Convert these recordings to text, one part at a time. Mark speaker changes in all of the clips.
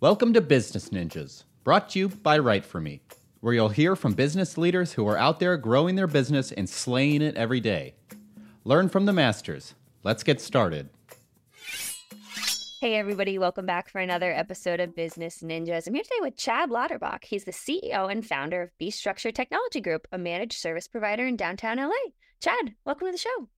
Speaker 1: Welcome to Business Ninjas, brought to you by WriteForMe, where you'll hear from business leaders who are out there growing their business and slaying it every day. Learn from the masters. Let's get started.
Speaker 2: Hey, everybody, welcome back for another episode of Business Ninjas. I'm here today with Chad Lauterbach. He's the CEO and founder of Be Structured Technology Group, a managed service provider in downtown LA. Chad, welcome to the show.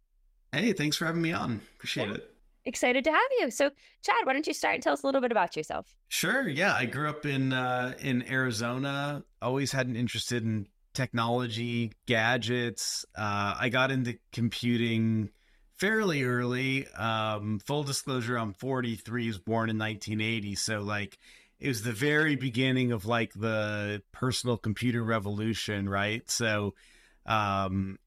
Speaker 3: Hey, thanks for having me on. Appreciate
Speaker 2: Yeah.
Speaker 3: it.
Speaker 2: Excited to have you. So, Chad, why don't you start and tell us a little bit about yourself?
Speaker 3: Sure. Yeah, I grew up in uh, in Arizona. Always had an interest in technology, gadgets. Uh, I got into computing fairly early. Um, full disclosure, I'm 43. Was born in 1980, so like it was the very beginning of like the personal computer revolution, right? So, um,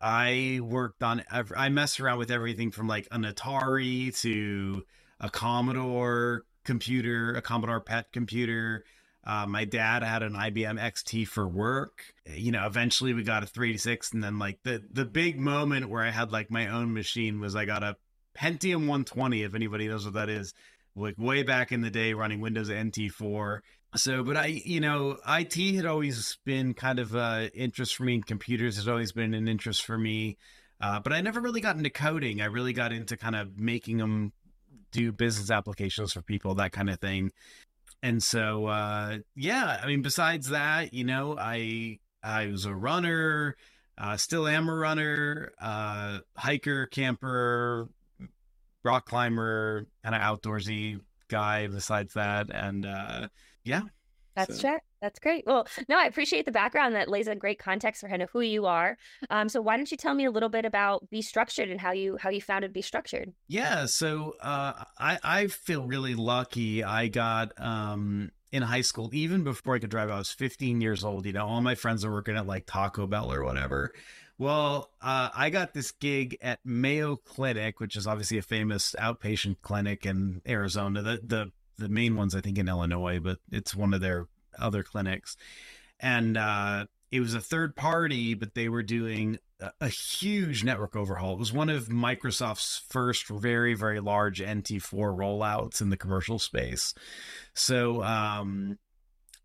Speaker 3: I worked on. I messed around with everything from like an Atari to a Commodore computer, a Commodore PET computer. Uh, my dad had an IBM XT for work. You know, eventually we got a 386, and then like the the big moment where I had like my own machine was I got a Pentium 120. If anybody knows what that is, like way back in the day, running Windows NT4. So, but I, you know, IT had always been kind of uh interest for me, and computers has always been an interest for me. Uh, but I never really got into coding. I really got into kind of making them do business applications for people, that kind of thing. And so, uh, yeah, I mean, besides that, you know, I I was a runner, uh, still am a runner, uh, hiker, camper, rock climber, kind of outdoorsy guy. Besides that, and uh, yeah,
Speaker 2: That's
Speaker 3: So-.
Speaker 2: That's great. Well, no, I appreciate the background that lays a great context for kind of who you are. Um, so, why don't you tell me a little bit about Be Structured and how you how you founded Be Structured?
Speaker 3: Yeah, so uh, I I feel really lucky. I got um, in high school, even before I could drive. I was 15 years old. You know, all my friends are working at like Taco Bell or whatever. Well, uh, I got this gig at Mayo Clinic, which is obviously a famous outpatient clinic in Arizona. The the the main ones I think in Illinois, but it's one of their other clinics. And uh, it was a third party, but they were doing a, a huge network overhaul. It was one of Microsoft's first very, very large NT4 rollouts in the commercial space. So, um,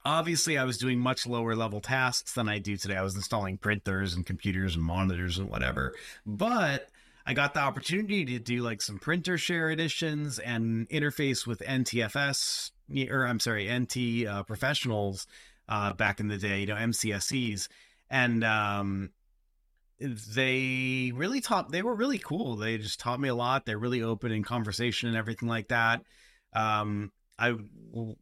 Speaker 3: obviously, I was doing much lower level tasks than I do today. I was installing printers and computers and monitors and whatever. But I got the opportunity to do like some printer share editions and interface with NTFS, or I'm sorry, NT uh, professionals uh, back in the day, you know, MCSEs. And um, they really taught, they were really cool. They just taught me a lot. They're really open in conversation and everything like that. Um, I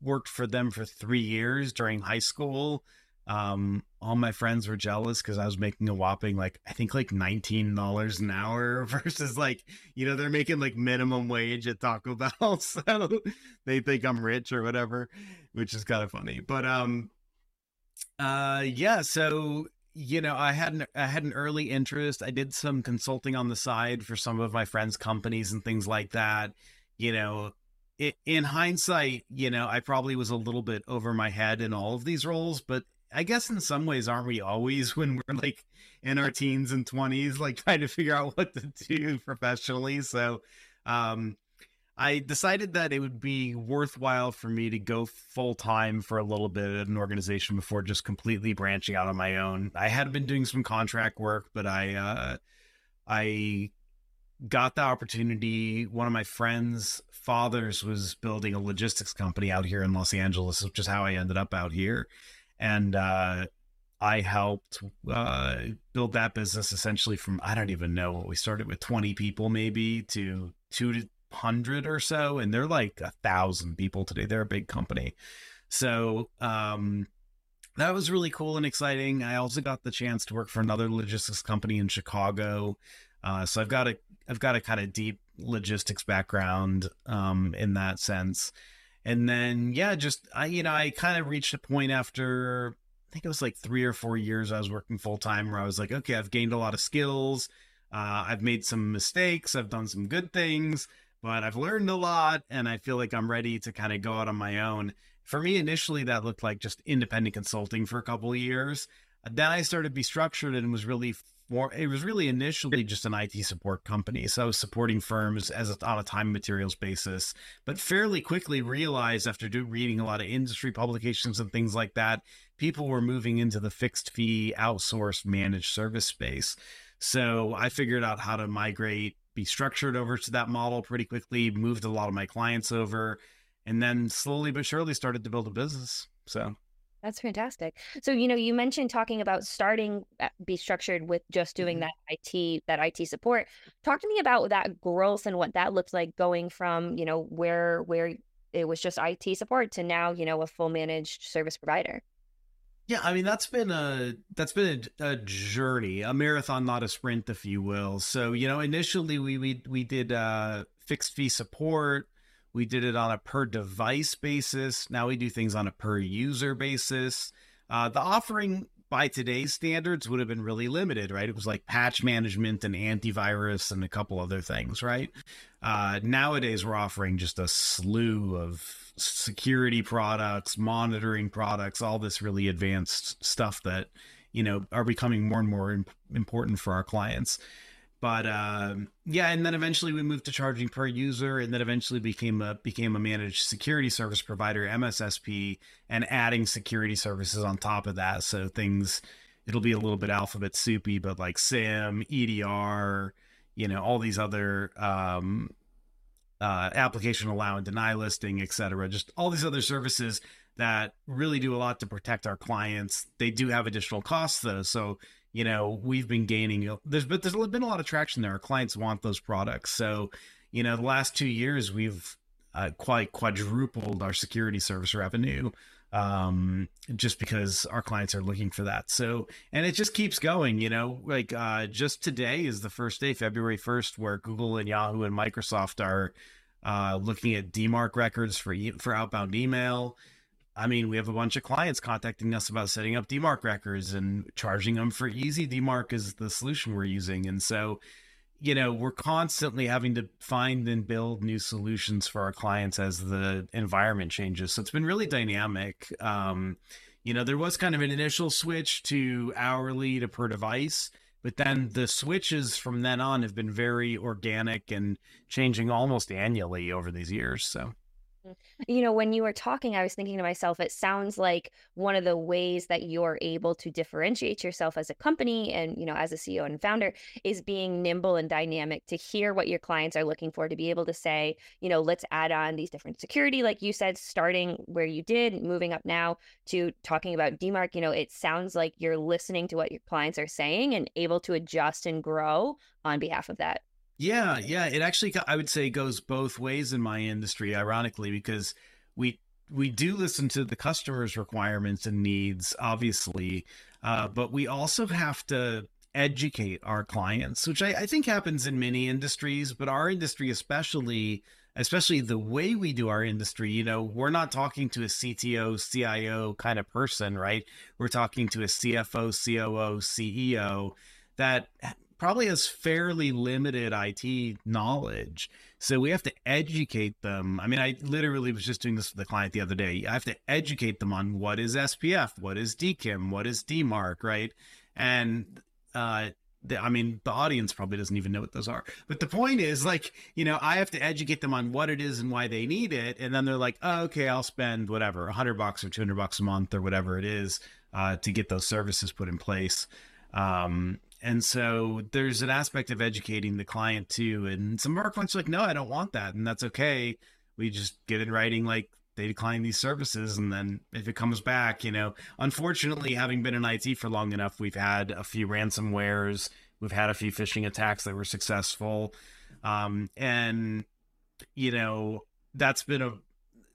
Speaker 3: worked for them for three years during high school. Um, all my friends were jealous because I was making a whopping like I think like nineteen dollars an hour versus like you know they're making like minimum wage at Taco Bell, so they think I'm rich or whatever, which is kind of funny. But um, uh, yeah, so you know I had an I had an early interest. I did some consulting on the side for some of my friends' companies and things like that. You know, in hindsight, you know, I probably was a little bit over my head in all of these roles, but I guess in some ways, aren't we always when we're like in our teens and 20s, like trying to figure out what to do professionally? So, um, I decided that it would be worthwhile for me to go full time for a little bit at an organization before just completely branching out on my own. I had been doing some contract work, but I, uh, I got the opportunity. One of my friends' fathers was building a logistics company out here in Los Angeles, which is how I ended up out here. And uh, I helped uh, build that business essentially from, I don't even know, what we started with 20 people maybe to 200 or so. And they're like a thousand people today. They're a big company. So, um, that was really cool and exciting. I also got the chance to work for another logistics company in Chicago. Uh, so I've got a I've got a kind of deep logistics background um, in that sense. And then yeah, just I you know I kind of reached a point after I think it was like three or four years I was working full time where I was like, okay, I've gained a lot of skills. Uh, I've made some mistakes. I've done some good things, but I've learned a lot, and I feel like I'm ready to kind of go out on my own. For me, initially, that looked like just independent consulting for a couple of years. Then I started to Be Structured and was really for it was really initially just an IT support company. So I was supporting firms as a, on a time materials basis, but fairly quickly realized after do, reading a lot of industry publications and things like that, people were moving into the fixed fee outsourced managed service space. So I figured out how to migrate, Be Structured over to that model pretty quickly, moved a lot of my clients over, and then slowly but surely started to build a business. So
Speaker 2: that's fantastic. So, you know, you mentioned talking about starting Be Structured with just doing mm-hmm. that IT that IT support. Talk to me about that growth and what that looks like going from, you know, where where it was just IT support to now, you know, a full managed service provider.
Speaker 3: Yeah, I mean that's been a that's been a, a, journey, a marathon, not a sprint, if you will. So you know, initially we we we did uh, fixed fee support, we did it on a per device basis. Now we do things on a per user basis. Uh, the offering by today's standards would have been really limited, right? It was like patch management and antivirus and a couple other things, right? Uh, nowadays, we're offering just a slew of security products, monitoring products, all this really advanced stuff that, you know, are becoming more and more important for our clients. But um, yeah, and then eventually we moved to charging per user, and then eventually became a became a managed security service provider, MSSP, and adding security services on top of that. So things, it'll be a little bit alphabet soupy, but like SIEM, EDR, you know, all these other um, uh, application allow and deny listing, et cetera. Just all these other services that really do a lot to protect our clients. They do have additional costs though, so you know we've been gaining there's but there's been a lot of traction there. Our clients want those products. So you know the last two years we've uh, quite quadrupled our security service revenue um, just because our clients are looking for that. So and it just keeps going you know like uh, just today is the first day february 1st where Google and Yahoo and Microsoft are uh, looking at DMARC records for for outbound email I mean, we have a bunch of clients contacting us about setting up DMARC records and charging them for EasyDMARC is the solution we're using. And so, you know, we're constantly having to find and build new solutions for our clients as the environment changes. So it's been really dynamic. Um, you know, there was kind of an initial switch to hourly to per device, but then the switches from then on have been very organic and changing almost annually over these years. So,
Speaker 2: you know, when you were talking, I was thinking to myself, it sounds like one of the ways that you're able to differentiate yourself as a company and, you know, as a CEO and founder is being nimble and dynamic to hear what your clients are looking for, to be able to say, you know, let's add on these different security, like you said, starting where you did, moving up now to talking about DMARC. You know, it sounds like you're listening to what your clients are saying and able to adjust and grow on behalf of that.
Speaker 3: Yeah, yeah. It actually, I would say, goes both ways in my industry. Ironically, because we we do listen to the customers' requirements and needs, obviously, uh, but we also have to educate our clients, which I, I think happens in many industries, but our industry especially especially the way we do our industry, you know, we're not talking to a CTO, CIO kind of person, right? We're talking to a CFO, COO, CEO that probably has fairly limited IT knowledge. So we have to educate them. I mean, I literally was just doing this with a client the other day. I have to educate them on what is SPF, what is DKIM, what is DMARC, right? And uh, the, I mean, the audience probably doesn't even know what those are. But the point is, like, you know, I have to educate them on what it is and why they need it, and then they're like, oh, "Okay, I'll spend whatever, a hundred bucks or two hundred bucks a month or whatever it is uh, to get those services put in place." Um, and so there's an aspect of educating the client too. And some of our clients are like, no, I don't want that. And that's okay. We just get in writing like they decline these services. And then if it comes back, you know, unfortunately, having been in IT for long enough, we've had a few ransomwares, we've had a few phishing attacks that were successful. Um, and, you know, that's been a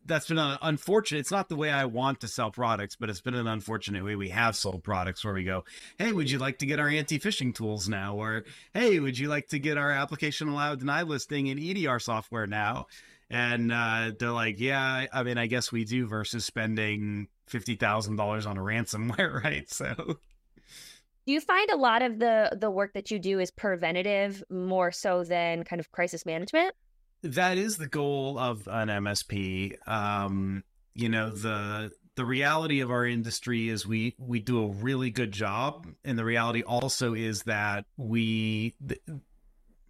Speaker 3: that's been an unfortunate. It's not the way I want to sell products, but it's been an unfortunate way we have sold products where we go, "Hey, would you like to get our anti-phishing tools now?" Or, "Hey, would you like to get our application allow deny listing and EDR software now?" And uh, they're like, "Yeah, I mean, I guess we do." Versus spending fifty thousand dollars on a ransomware, right? So.
Speaker 2: Do you find a lot of the the work that you do is preventative more so than kind of crisis management?
Speaker 3: That is the goal of an MSP. Um, you know, the the reality of our industry is we we do a really good job and the reality also is that we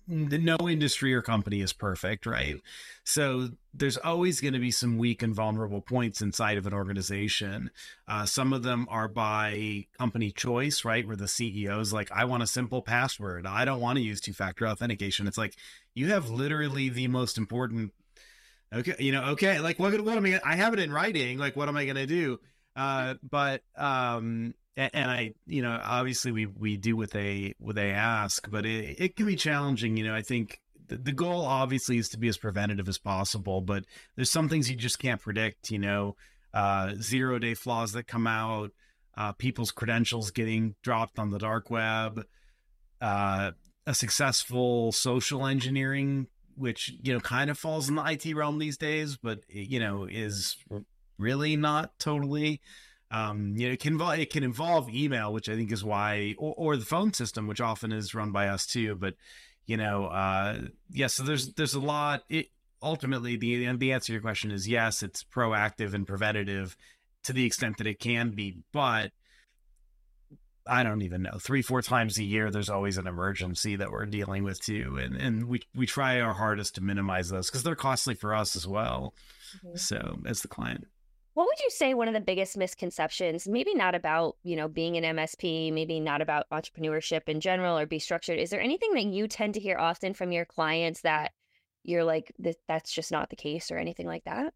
Speaker 3: no industry or company is perfect right? So there's always going to be some weak and vulnerable points inside of an organization. Uh, some of them are by company choice right? Where the ceo is like i want a simple password. I don't want to use two-factor authentication. It's like you have literally the most important okay you know okay like what, what am i i have it in writing like what am i going to do? Uh but um and, and, i you know obviously we we do what they what they ask but it, it can be challenging you know i think the, the goal obviously is to be as preventative as possible but there's some things you just can't predict you know uh zero day flaws that come out uh people's credentials getting dropped on the dark web uh a successful social engineering which you know kind of falls in the IT realm these days, but you know is really not totally. Um, you know, it can it can involve email, which I think is why, or, or the phone system, which often is run by us too. But you know, uh, yeah. So there's there's a lot. It ultimately the the answer to your question is yes. It's proactive and preventative to the extent that it can be, but I don't even know, three, four times a year, there's always an emergency that we're dealing with too. And, and we, we try our hardest to minimize those because they're costly for us as well. Mm-hmm. So as the client.
Speaker 2: What would you say one of the biggest misconceptions, maybe not about, you know, being an MSP, maybe not about entrepreneurship in general or Be Structured. Is there anything that you tend to hear often from your clients that you're like, that's just not the case or anything like that?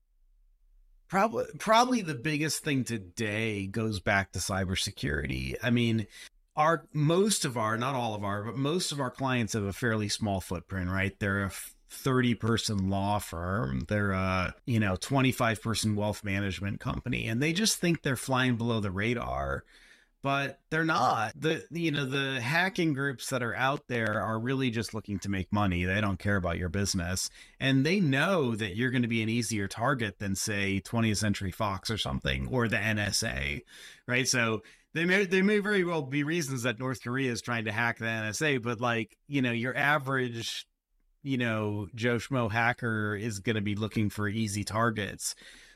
Speaker 3: Probably, probably the biggest thing today goes back to cybersecurity. I mean, our most of our, not all of our, but most of our clients have a fairly small footprint, right? They're a 30 person law firm. They're a, you know, 25 person wealth management company, and they just think they're flying below the radar but they're not. The you know the hacking groups that are out there are really just looking to make money. They don't care about your business, and they know that you're going to be an easier target than say 20th Century Fox or something or the NSA, right? So they may they may very well be reasons that North Korea is trying to hack the NSA, but like you know your average you know Joe Schmo hacker is going to be looking for easy targets.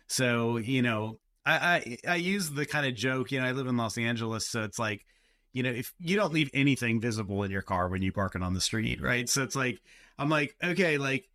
Speaker 3: So you know I, I I use the kind of joke, you know, I live in Los Angeles, so it's like, you know, if you don't leave anything visible in your car when you park it on the street, right? So it's like, I'm like, okay, like,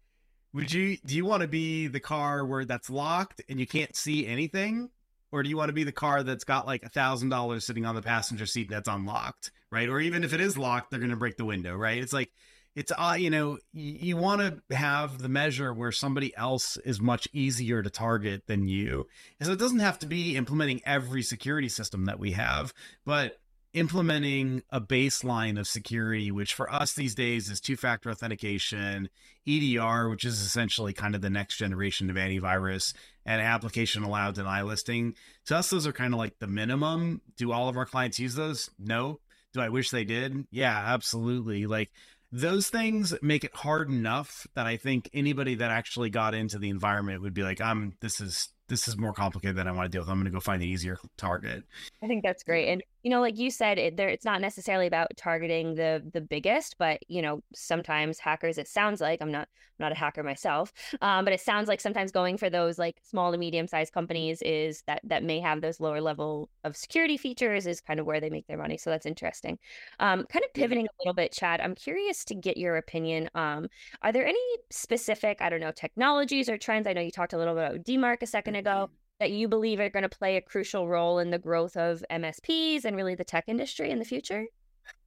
Speaker 3: would you do you want to be the car where that's locked and you can't see anything, or do you want to be the car that's got like a thousand dollars sitting on the passenger seat that's unlocked, right? Or even if it is locked, they're gonna break the window, right? It's like it's uh, you know you, you want to have the measure where somebody else is much easier to target than you. And so it doesn't have to be implementing every security system that we have but implementing a baseline of security which for us these days is two-factor authentication EDR which is essentially kind of the next generation of antivirus and application allowed deny listing. To us those are kind of like the minimum. Do all of our clients use those? No. Do i wish they did? Yeah absolutely. Like those things make it hard enough that I think anybody that actually got into the environment would be like, I'm this is this is more complicated than I want to deal with. I'm going to go find the easier target.
Speaker 2: I think that's great. And you know, like you said, it, there it's not necessarily about targeting the the biggest, but you know, sometimes hackers. It sounds like I'm not I'm not a hacker myself, um, but it sounds like sometimes going for those like small to medium sized companies is that that may have those lower level of security features is kind of where they make their money. So that's interesting. Um, kind of pivoting a little bit, Chad. I'm curious to get your opinion. Um, are there any specific I don't know technologies or trends? I know you talked a little bit about DMARC a second ago that you believe are going to play a crucial role in the growth of MSPs and really the tech industry in the future?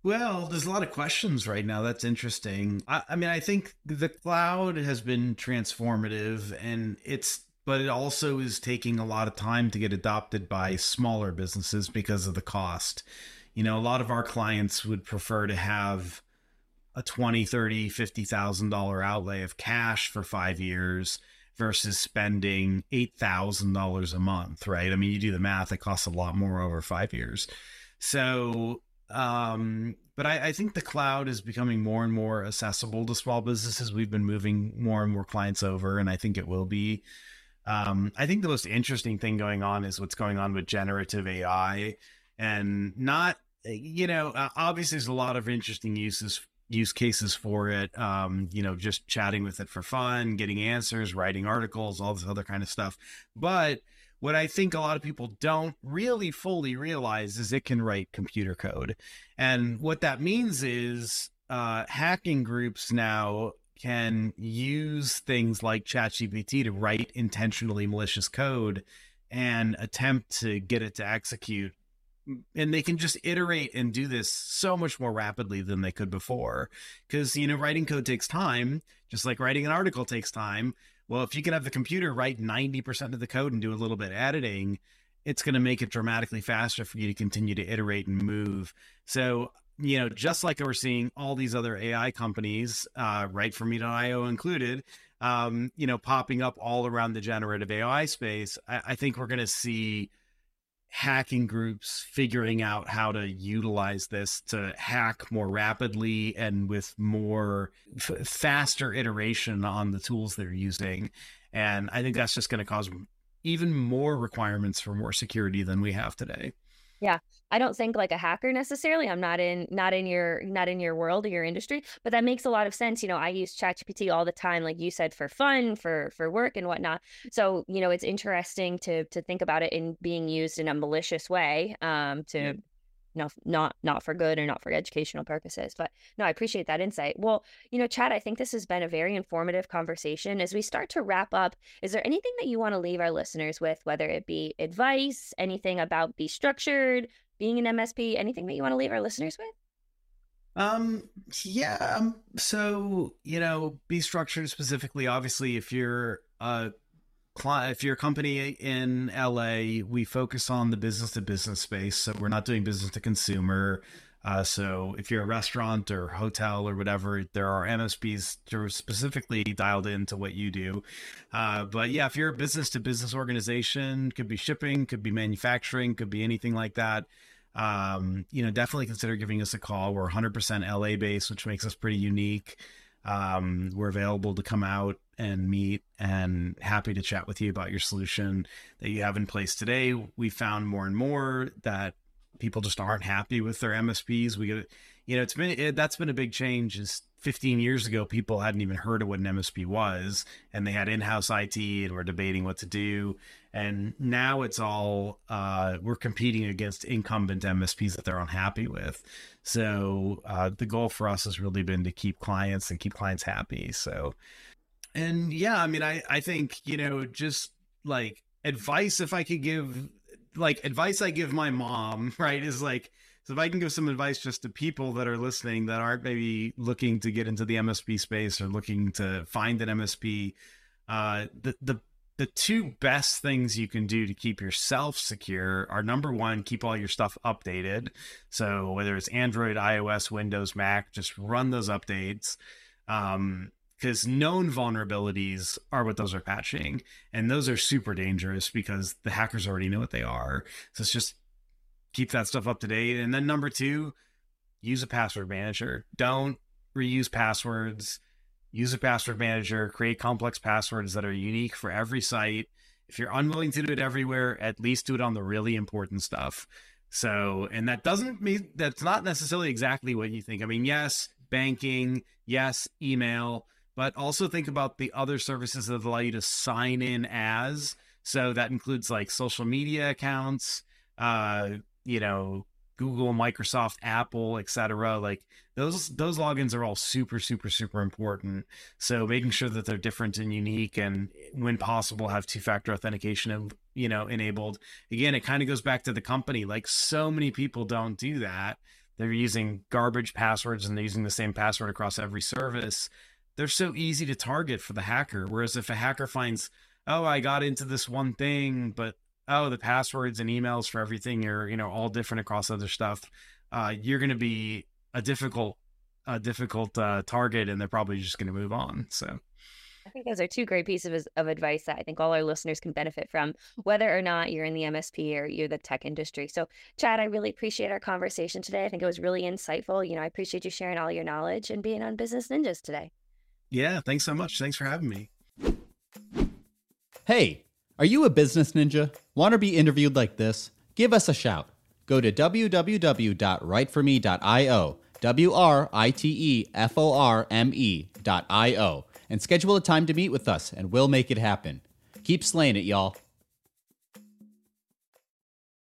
Speaker 3: Well, there's a lot of questions right now. That's interesting. I, I, mean, I think the cloud has been transformative and it's, but it also is taking a lot of time to get adopted by smaller businesses because of the cost. You know, a lot of our clients would prefer to have a 20, 30, $50,000 outlay of cash for five years versus spending $8,000 a month, right? I mean, you do the math, it costs a lot more over five years. So, um, but I, I, think the cloud is becoming more and more accessible to small businesses. We've been moving more and more clients over, and I think it will be. Um, I think the most interesting thing going on is what's going on with generative AI, and not, you know, obviously there's a lot of interesting uses use cases for it um, you know just chatting with it for fun getting answers writing articles all this other kind of stuff but what I think a lot of people don't really fully realize is it can write computer code. And what that means is uh, hacking groups now can use things like ChatGPT to write intentionally malicious code and attempt to get it to execute. And they can just iterate and do this so much more rapidly than they could before. Because, you know, writing code takes time, just like writing an article takes time. Well, if you can have the computer write 90% of the code and do a little bit of editing, it's going to make it dramatically faster for you to continue to iterate and move. So, you know, just like we're seeing all these other AI companies, uh, WriteForMe.io included, um, you know, popping up all around the generative AI space, I, I think we're going to see hacking groups figuring out how to utilize this to hack more rapidly and with more f- faster iteration on the tools they're using. And i think that's just going to cause even more requirements for more security than we have today
Speaker 2: yeah. I don't think like a hacker necessarily. I'm not in not in your not in your world or your industry, but that makes a lot of sense. You know, I use ChatGPT all the time, like you said, for fun, for for work and whatnot. So, you know, it's interesting to to think about it in being used in a malicious way um, to yeah no, not not for good or not for educational purposes. But no, I appreciate that insight. Well, you know, Chad, I think this has been a very informative conversation. As we start to wrap up, is there anything that you want to leave our listeners with, whether it be advice, anything about Be Structured, being an MSP, anything that you want to leave our listeners with?
Speaker 3: Um, yeah. Um, so, you know, Be Structured specifically, obviously, if you're a if you're a company in LA, we focus on the business to business space. So we're not doing business to consumer. Uh, so if you're a restaurant or hotel or whatever, there are MSPs that are specifically dialed into what you do. Uh, but yeah, if you're a business to business organization, could be shipping, could be manufacturing, could be anything like that. Um, you know, definitely consider giving us a call. We're 100% LA based, which makes us pretty unique. Um, we're available to come out and meet and happy to chat with you about your solution that you have in place today. We found more and more that people just aren't happy with their MSPs. We get, you know, it's been, it, that's been a big change is 15 years ago, people hadn't even heard of what an MSP was and they had in-house IT and were debating what to do. And now it's all, uh, we're competing against incumbent MSPs that they're unhappy with. So uh, the goal for us has really been to keep clients and keep clients happy. So, and yeah, I mean, I, I think, you know, just like advice, if I could give like advice I give my mom, right, is like, so if I can give some advice just to people that are listening that aren't maybe looking to get into the MSP space or looking to find an MSP, uh, the the the two best things you can do to keep yourself secure are number one, keep all your stuff updated. So whether it's Android, iOS, Windows, Mac, just run those updates. Um, because known vulnerabilities are what those are patching and those are super dangerous because the hackers already know what they are so it's just keep that stuff up to date. And then number two, use a password manager. Don't reuse passwords. Use a password manager. Create complex passwords that are unique for every site. If you're unwilling to do it everywhere, at least do it on the really important stuff. So, and that doesn't mean that's not necessarily exactly what you think. I mean, yes, banking, yes, email, but also think about the other services that allow you to sign in as. So that includes like social media accounts, uh, you know Google, Microsoft, Apple, etc. Like those those logins are all super super super important. So making sure that they're different and unique and when possible have two-factor authentication and you know enabled. Again, it kind of goes back to the company. Like so many people don't do that. They're using garbage passwords and they're using the same password across every service. They're so easy to target for the hacker. Whereas if a hacker finds, oh, I got into this one thing, but oh, the passwords and emails for everything are, you know, all different across other stuff, uh, you're going to be a difficult, a difficult uh, target, and they're probably just going to move on. So.
Speaker 2: I think those are two great pieces of advice that I think all our listeners can benefit from, whether or not you're in the MSP or you're the tech industry. So, Chad, I really appreciate our conversation today. I think it was really insightful. You know, I appreciate you sharing all your knowledge and being on Business Ninjas today.
Speaker 3: Yeah, thanks so much. Thanks for having me.
Speaker 1: Hey, are you a business ninja? Want to be interviewed like this? Give us a shout. Go to www.writeforme.io, W R I T E F O R M E.io, and schedule a time to meet with us, and we'll make it happen. Keep slaying it, y'all.